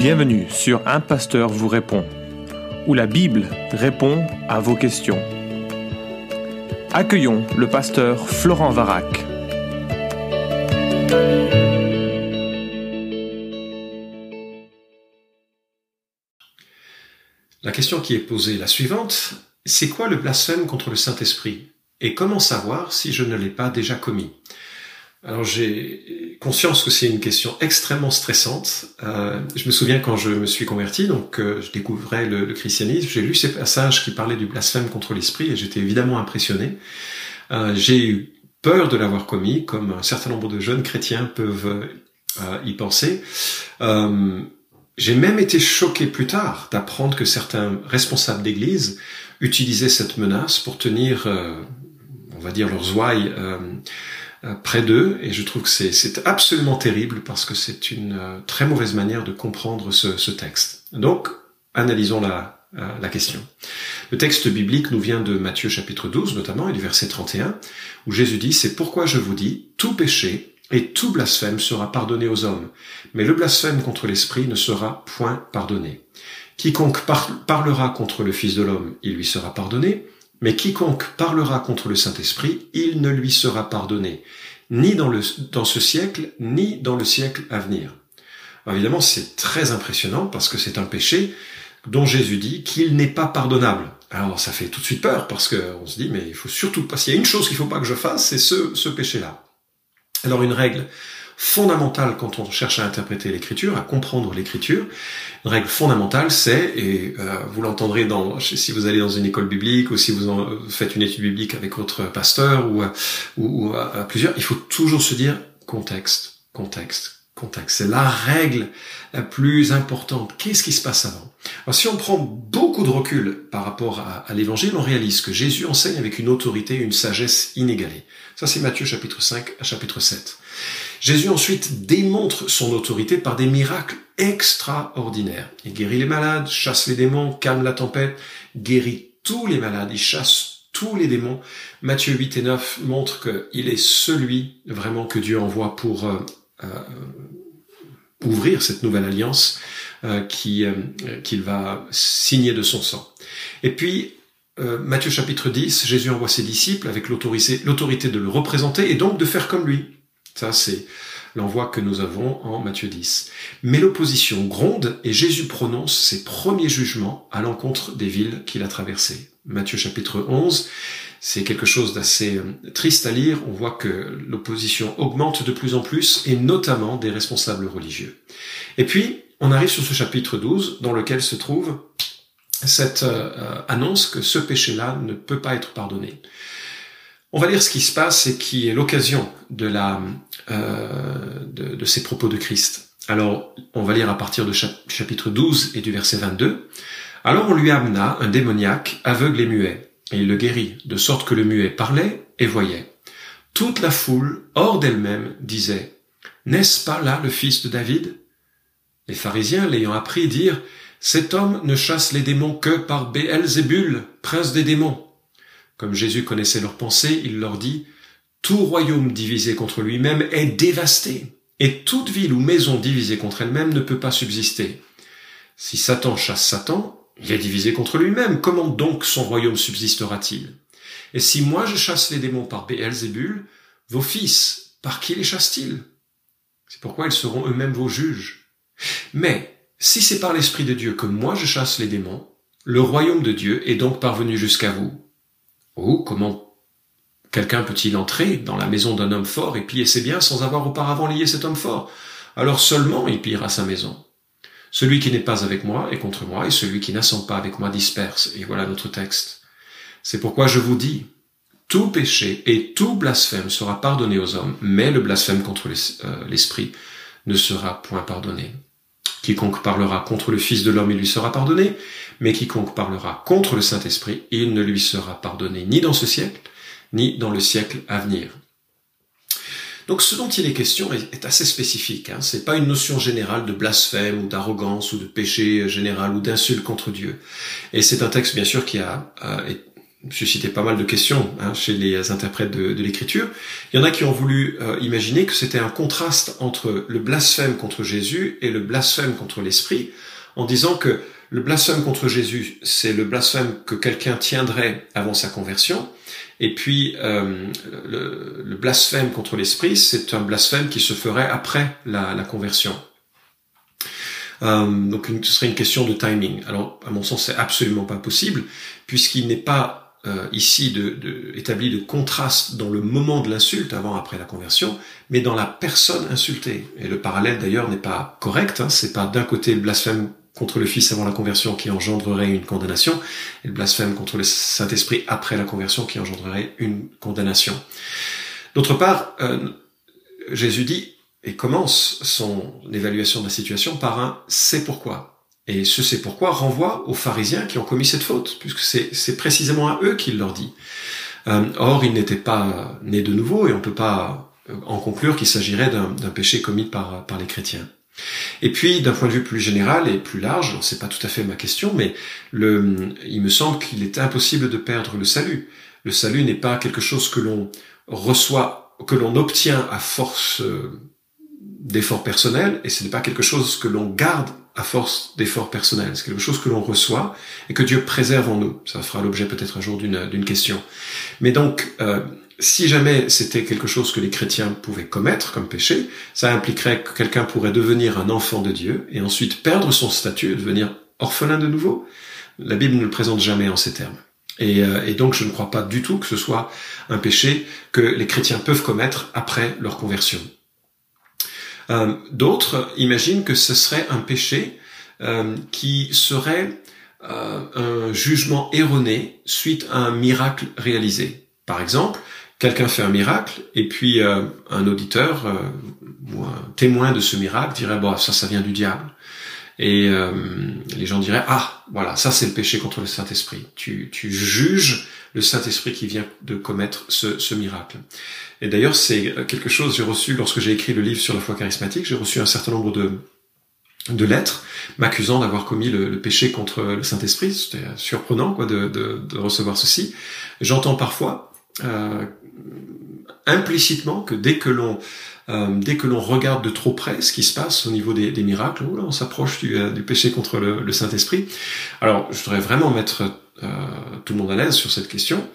Bienvenue sur Un Pasteur vous répond, où la Bible répond à vos questions. Accueillons le pasteur Florent Varac. La question qui est posée est la suivante. C'est quoi le blasphème contre le Saint-Esprit? Et comment savoir si je ne l'ai pas déjà commis? Alors j'ai conscience que c'est une question extrêmement stressante. Euh, je me souviens quand je me suis converti, donc euh, je découvrais le, christianisme, j'ai lu ces passages qui parlaient du blasphème contre l'esprit et j'étais évidemment impressionné. Euh, j'ai eu peur de l'avoir commis, comme un certain nombre de jeunes chrétiens peuvent y penser. j'ai même été choqué plus tard d'apprendre que certains responsables d'église utilisaient cette menace pour tenir, on va dire, leurs ouailles euh, près d'eux et je trouve que c'est absolument terrible parce que c'est une euh, très mauvaise manière de comprendre ce, ce texte. Donc, analysons la, euh, la question. Le texte biblique nous vient de Matthieu chapitre 12 notamment et du verset 31 où Jésus dit c'est pourquoi je vous dis tout péché et tout blasphème sera pardonné aux hommes mais le blasphème contre l'esprit ne sera point pardonné. Quiconque parlera contre le Fils de l'homme, il lui sera pardonné, mais quiconque parlera contre le Saint-Esprit, il ne lui sera pardonné, ni dans, le, dans ce siècle, ni dans le siècle à venir. évidemment, c'est très impressionnant parce que c'est un péché dont Jésus dit qu'il n'est pas pardonnable. Alors ça fait tout de suite peur parce qu'on se dit mais il faut surtout pas, s'il y a une chose qu'il faut pas que je fasse, c'est ce, ce péché-là. Alors une règle fondamentale quand on cherche à interpréter l'écriture, à comprendre l'écriture. Une règle fondamentale, c'est, et euh, vous l'entendrez dans, si vous allez dans une école biblique ou si vous en, faites une étude biblique avec votre pasteur ou, ou, à plusieurs, il faut toujours se dire contexte, contexte, C'est la règle la plus importante. Qu'est-ce qui se passe avant? Si on prend beaucoup de recul par rapport à, l'évangile, on réalise que Jésus enseigne avec une autorité, une sagesse inégalée. Ça, c'est Matthieu chapitre 5 à chapitre 7. Jésus ensuite démontre son autorité par des miracles extraordinaires. Il guérit les malades, chasse les démons, calme la tempête, guérit tous les malades, il chasse tous les démons. Matthieu 8 et 9 montrent qu'il est celui vraiment que Dieu envoie pour euh, ouvrir cette nouvelle alliance euh, qu'il va signer de son sang. Et puis, Matthieu chapitre 10, Jésus envoie ses disciples avec l'autorité de le représenter et donc de faire comme lui. Ça, c'est l'envoi que nous avons en Matthieu 10. Mais l'opposition gronde et Jésus prononce ses premiers jugements à l'encontre des villes qu'il a traversées. Matthieu chapitre 11, c'est quelque chose d'assez euh, triste à lire. On voit que l'opposition augmente de plus en plus et notamment des responsables religieux. Et puis, on arrive sur ce chapitre 12 dans lequel se trouve cette euh, annonce que ce péché-là ne peut pas être pardonné. On va lire ce qui se passe et qui est l'occasion de la euh, de, ces propos de Christ. Alors, on va lire à partir de chapitre 12 et du verset 22. Alors on lui amena un démoniaque aveugle et muet, et il le guérit, de sorte que le muet parlait et voyait. Toute la foule, hors d'elle-même, disait, N'est-ce pas là le fils de David? Les pharisiens, l'ayant appris, dirent, Cet homme ne chasse les démons que par Béelzébul, prince des démons. Comme Jésus connaissait leurs pensées, il leur dit, Tout royaume divisé contre lui-même est dévasté, et toute ville ou maison divisée contre elle-même ne peut pas subsister. Si Satan chasse Satan, il est divisé contre lui-même, comment donc son royaume subsistera-t-il? Et si moi je chasse les démons par Béelzébul, vos fils, par qui les chassent-ils? C'est pourquoi ils seront eux-mêmes vos juges. Mais, si c'est par l'Esprit de Dieu que moi je chasse les démons, le royaume de Dieu est donc parvenu jusqu'à vous. Oh, comment quelqu'un peut-il entrer dans la maison d'un homme fort et piller ses biens sans avoir auparavant lié cet homme fort? Alors seulement il pillera sa maison. Celui qui n'est pas avec moi est contre moi, et celui qui n'assemble pas avec moi disperse. Et voilà notre texte. C'est pourquoi je vous dis, tout péché et tout blasphème sera pardonné aux hommes, mais le blasphème contre euh, l'esprit ne sera point pardonné. Quiconque parlera contre le Fils de l'homme, il lui sera pardonné, mais quiconque parlera contre le Saint-Esprit, il ne lui sera pardonné ni dans ce siècle, ni dans le siècle à venir. Donc ce dont il est question est, assez spécifique. Hein. C'est pas une notion générale de blasphème ou d'arrogance ou de péché général ou d'insulte contre Dieu. Et c'est un texte bien sûr qui a, suscité pas mal de questions hein, chez les interprètes de, l'écriture. Il y en a qui ont voulu euh, imaginer que c'était un contraste entre le blasphème contre Jésus et le blasphème contre l'Esprit, en disant que le blasphème contre Jésus, c'est le blasphème que quelqu'un tiendrait avant sa conversion, et puis euh, le, blasphème contre l'Esprit, c'est un blasphème qui se ferait après la, la conversion. Euh, donc ce serait une question de timing. Alors à mon sens, c'est absolument pas possible, puisqu'il n'est pas euh, ici de, de, établi de contraste dans le moment de l'insulte, avant après la conversion, mais dans la personne insultée. Et le parallèle d'ailleurs n'est pas correct, hein, c'est pas d'un côté le blasphème contre le Fils avant la conversion qui engendrerait une condamnation, et le blasphème contre le Saint-Esprit après la conversion qui engendrerait une condamnation. D'autre part, euh, Jésus dit et commence son évaluation de la situation par un c'est pourquoi. Et ce c'est pourquoi renvoie aux pharisiens qui ont commis cette faute, puisque c'est précisément à eux qu'il leur dit. Euh, or, ils n'étaient pas nés de nouveau et on ne peut pas en conclure qu'il s'agirait d'un péché commis par les chrétiens. Et puis, d'un point de vue plus général et plus large, c'est pas tout à fait ma question, mais le, il me semble qu'il est impossible de perdre le salut. Le salut n'est pas quelque chose que l'on reçoit, que l'on obtient à force euh, d'efforts personnels, et ce n'est pas quelque chose que l'on garde à force d'efforts personnels. C'est quelque chose que l'on reçoit et que Dieu préserve en nous. Ça fera l'objet peut-être un jour d'une question. Mais donc, euh, si jamais c'était quelque chose que les chrétiens pouvaient commettre comme péché, ça impliquerait que quelqu'un pourrait devenir un enfant de Dieu et ensuite perdre son statut devenir orphelin de nouveau. La Bible ne le présente jamais en ces termes. Et, euh, et, donc je ne crois pas du tout que ce soit un péché que les chrétiens peuvent commettre après leur conversion. Euh, d'autres imaginent que ce serait un péché euh, qui serait un jugement erroné suite à un miracle réalisé. Par exemple, quelqu'un fait un miracle et puis un auditeur ou un témoin de ce miracle dirait bon ça ça vient du diable et les gens diraient ah voilà ça c'est le péché contre le Saint Esprit tu tu juges le Saint Esprit qui vient de commettre ce, ce miracle et d'ailleurs, c'est quelque chose j'ai reçu lorsque j'ai écrit le livre sur la foi charismatique. J'ai reçu un certain nombre de de lettres m'accusant d'avoir commis le, péché contre le Saint-Esprit. C'était surprenant quoi de, de, de recevoir ceci. J'entends parfois euh, implicitement que dès que l'on euh, dès que l'on regarde de trop près ce qui se passe au niveau des, miracles, oh on s'approche du, euh, du, péché contre le, le Saint-Esprit. Alors, je voudrais vraiment mettre tout le monde à l'aise sur cette question.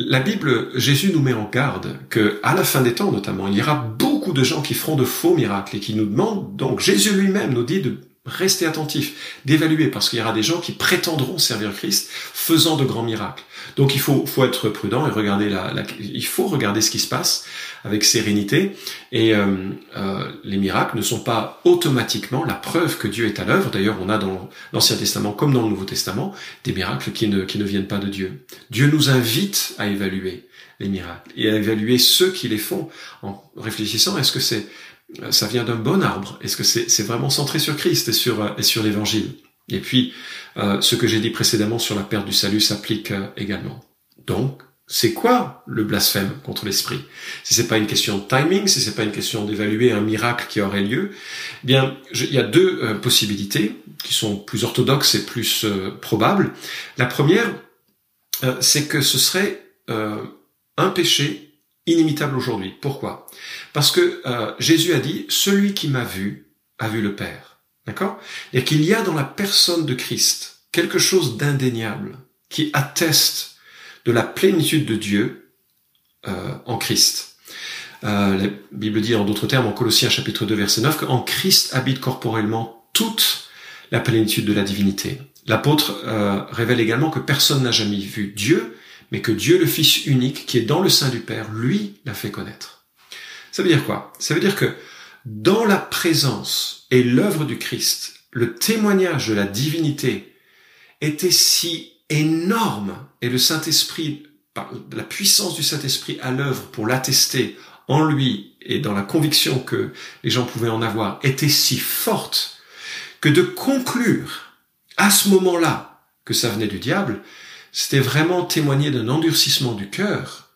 La Bible, Jésus nous met en garde que, à la fin des temps notamment, il y aura beaucoup de gens qui feront de faux miracles et qui nous demandent, donc Jésus lui-même nous dit de rester attentif, d'évaluer, parce qu'il y aura des gens qui prétendront servir Christ faisant de grands miracles. Donc il faut, être prudent et regarder la, il faut regarder ce qui se passe avec sérénité. Et euh, euh, les miracles ne sont pas automatiquement la preuve que Dieu est à l'œuvre. D'ailleurs, on a dans l'Ancien Testament comme dans le Nouveau Testament des miracles qui ne, qui ne viennent pas de Dieu. Dieu nous invite à évaluer les miracles et à évaluer ceux qui les font en réfléchissant est-ce que c'est ça vient d'un bon arbre Est-ce que c'est vraiment centré sur Christ et sur, sur l'Évangile? Et puis, euh, ce que j'ai dit précédemment sur la perte du salut s'applique euh, également. Donc, c'est quoi le blasphème contre l'esprit? Si c'est pas une question de timing, si c'est pas une question d'évaluer un miracle qui aurait lieu, eh bien, il y a deux euh, possibilités qui sont plus orthodoxes et plus probables. La première, c'est que ce serait un péché inimitable aujourd'hui. Pourquoi? Parce que Jésus a dit, celui qui m'a vu a vu le Père. D'accord? Et qu'il y a dans la personne de Christ quelque chose d'indéniable qui atteste de la plénitude de Dieu euh, en Christ. Euh, la Bible dit en d'autres termes en Colossiens chapitre 2 verset 9 qu'en Christ habite corporellement toute la plénitude de la divinité. L'apôtre euh, révèle également que personne n'a jamais vu Dieu, mais que Dieu le Fils unique qui est dans le sein du Père, lui l'a fait connaître. Ça veut dire quoi? Ça veut dire que dans la présence et l'œuvre du Christ, le témoignage de la divinité était si énorme et le Saint-Esprit, la puissance du Saint-Esprit à l'œuvre pour l'attester en lui et dans la conviction que les gens pouvaient en avoir était si forte que de conclure à ce moment-là que ça venait du diable, c'était vraiment témoigner d'un endurcissement du cœur,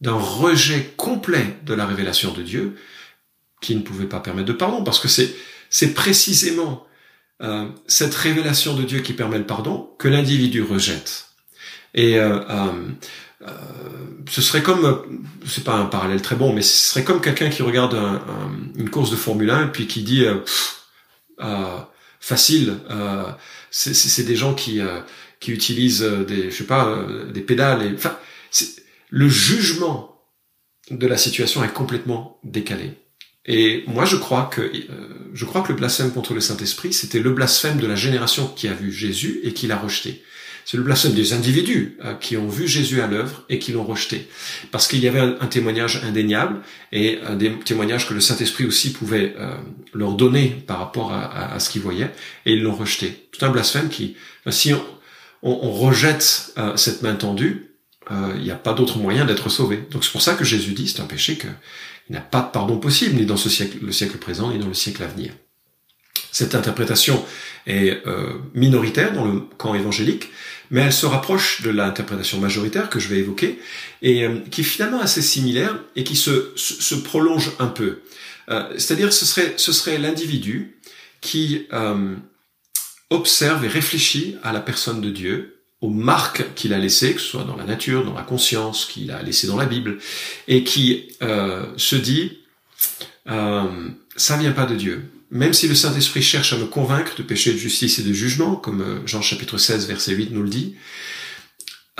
d'un rejet complet de la révélation de Dieu, qui ne pouvait pas permettre de pardon, parce que c'est c'est précisément euh, cette révélation de Dieu qui permet le pardon que l'individu rejette. Et euh, euh, ce serait comme, c'est pas un parallèle très bon, mais ce serait comme quelqu'un qui regarde une course de Formule 1 et puis qui dit facile. c'est des gens qui qui utilisent des, je sais pas, des pédales. Et, enfin, le jugement de la situation est complètement décalé. Et moi, je crois que je crois que le blasphème contre le Saint-Esprit, c'était le blasphème de la génération qui a vu Jésus et qui l'a rejeté. C'est le blasphème des individus euh, qui ont vu Jésus à l'œuvre et qui l'ont rejeté. Parce qu'il y avait un, témoignage indéniable et un des témoignages que le Saint-Esprit aussi pouvait euh, leur donner par rapport à, ce qu'ils voyaient, et ils l'ont rejeté. Tout un blasphème qui, si on, rejette euh, cette main tendue, il n'y a pas d'autre moyen d'être sauvé. Donc c'est pour ça que Jésus dit, c'est un péché qu'il n'y a pas de pardon possible, ni dans ce siècle, le siècle présent, ni dans le siècle à venir. Cette interprétation est minoritaire dans le camp évangélique, mais elle se rapproche de l'interprétation majoritaire que je vais évoquer, et euh, qui est finalement assez similaire et qui se, se, prolonge un peu. Euh, c'est-à-dire ce serait, ce serait l'individu qui euh, observe et réfléchit à la personne de Dieu, aux marques qu'il a laissées, que ce soit dans la nature, dans la conscience, qu'il a laissées dans la Bible, et qui se dit, ça vient pas de Dieu même si le Saint-Esprit cherche à me convaincre de péché, de justice et de jugement, comme euh, Jean chapitre 16 verset 8 nous le dit,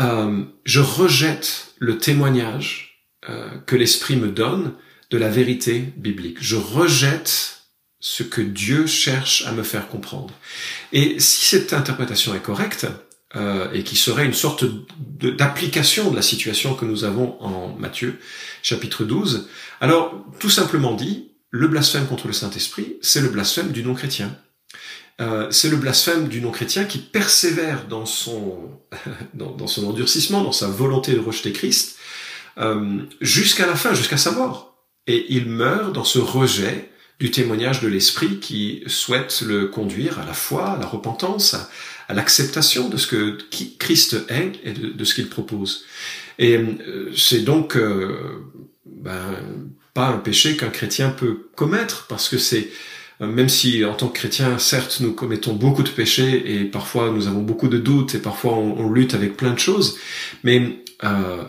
euh, je rejette le témoignage euh, que l'Esprit me donne de la vérité biblique. Je rejette ce que Dieu cherche à me faire comprendre. Et si cette interprétation est correcte, euh, et qui serait une sorte d'application de la situation que nous avons en Matthieu chapitre 12, alors tout simplement dit, le blasphème contre le Saint-Esprit, c'est le blasphème du non-chrétien. Euh, c'est le blasphème du non-chrétien qui persévère dans son, dans, son endurcissement, dans sa volonté de rejeter Christ, euh, jusqu'à la fin, jusqu'à sa mort. Et il meurt dans ce rejet du témoignage de l'Esprit qui souhaite le conduire à la foi, à la repentance, à, l'acceptation de ce que Christ est et de, ce qu'il propose. Et euh, c'est donc ben, pas un péché qu'un chrétien peut commettre, parce que c'est, euh, même si en tant que chrétien, certes, nous commettons beaucoup de péchés et parfois nous avons beaucoup de doutes et parfois on, lutte avec plein de choses, mais euh,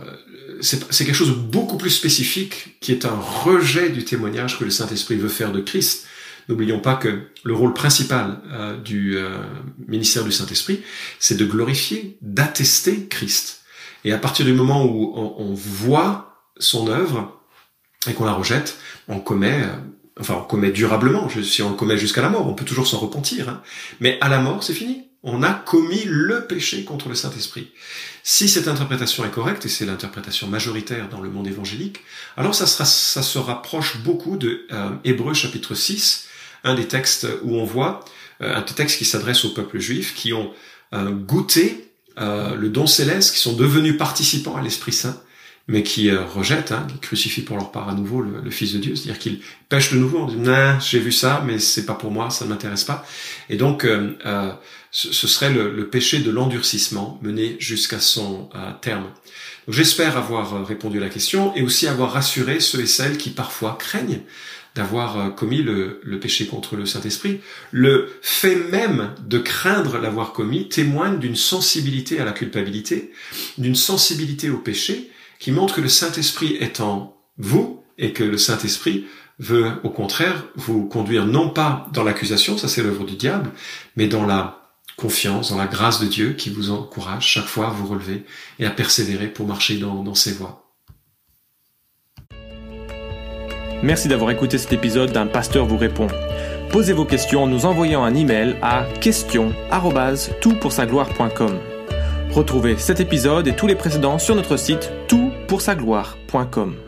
c'est quelque chose de beaucoup plus spécifique qui est un rejet du témoignage que le Saint-Esprit veut faire de Christ. N'oublions pas que le rôle principal euh, du euh, ministère du Saint-Esprit, c'est de glorifier, d'attester Christ. Et à partir du moment où on, voit son œuvre, et qu'on la rejette, on commet, euh, enfin on commet durablement. Si on le commet jusqu'à la mort, on peut toujours s'en repentir. Hein. Mais à la mort, c'est fini. On a commis le péché contre le Saint-Esprit. Si cette interprétation est correcte, et c'est l'interprétation majoritaire dans le monde évangélique, alors ça, se rapproche beaucoup de euh, Hébreu chapitre 6, un des textes où on voit, euh, un texte qui s'adresse au peuple juif, qui ont goûté le don céleste, qui sont devenus participants à l'Esprit Saint, mais qui euh, rejettent, hein, qui crucifient pour leur part à nouveau le, Fils de Dieu, c'est-à-dire qu'ils pêchent de nouveau en disant nah, j'ai vu ça, mais c'est pas pour moi, ça ne m'intéresse pas. Et donc euh, euh ce, serait le, le, péché de l'endurcissement mené jusqu'à son euh, terme. J'espère avoir répondu à la question et aussi avoir rassuré ceux et celles qui parfois craignent d'avoir commis le, le, péché contre le Saint-Esprit. Le fait même de craindre l'avoir commis témoigne d'une sensibilité à la culpabilité, d'une sensibilité au péché, qui montre que le Saint-Esprit est en vous et que le Saint-Esprit veut au contraire vous conduire non pas dans l'accusation, ça c'est l'œuvre du diable, mais dans la confiance, dans la grâce de Dieu qui vous encourage chaque fois à vous relever et à persévérer pour marcher dans, ses voies. Merci d'avoir écouté cet épisode d'un pasteur vous répond. Posez vos questions en nous envoyant un email à question@toutpoursagloire.com. Retrouvez cet épisode et tous les précédents sur notre site toutpoursagloire.com.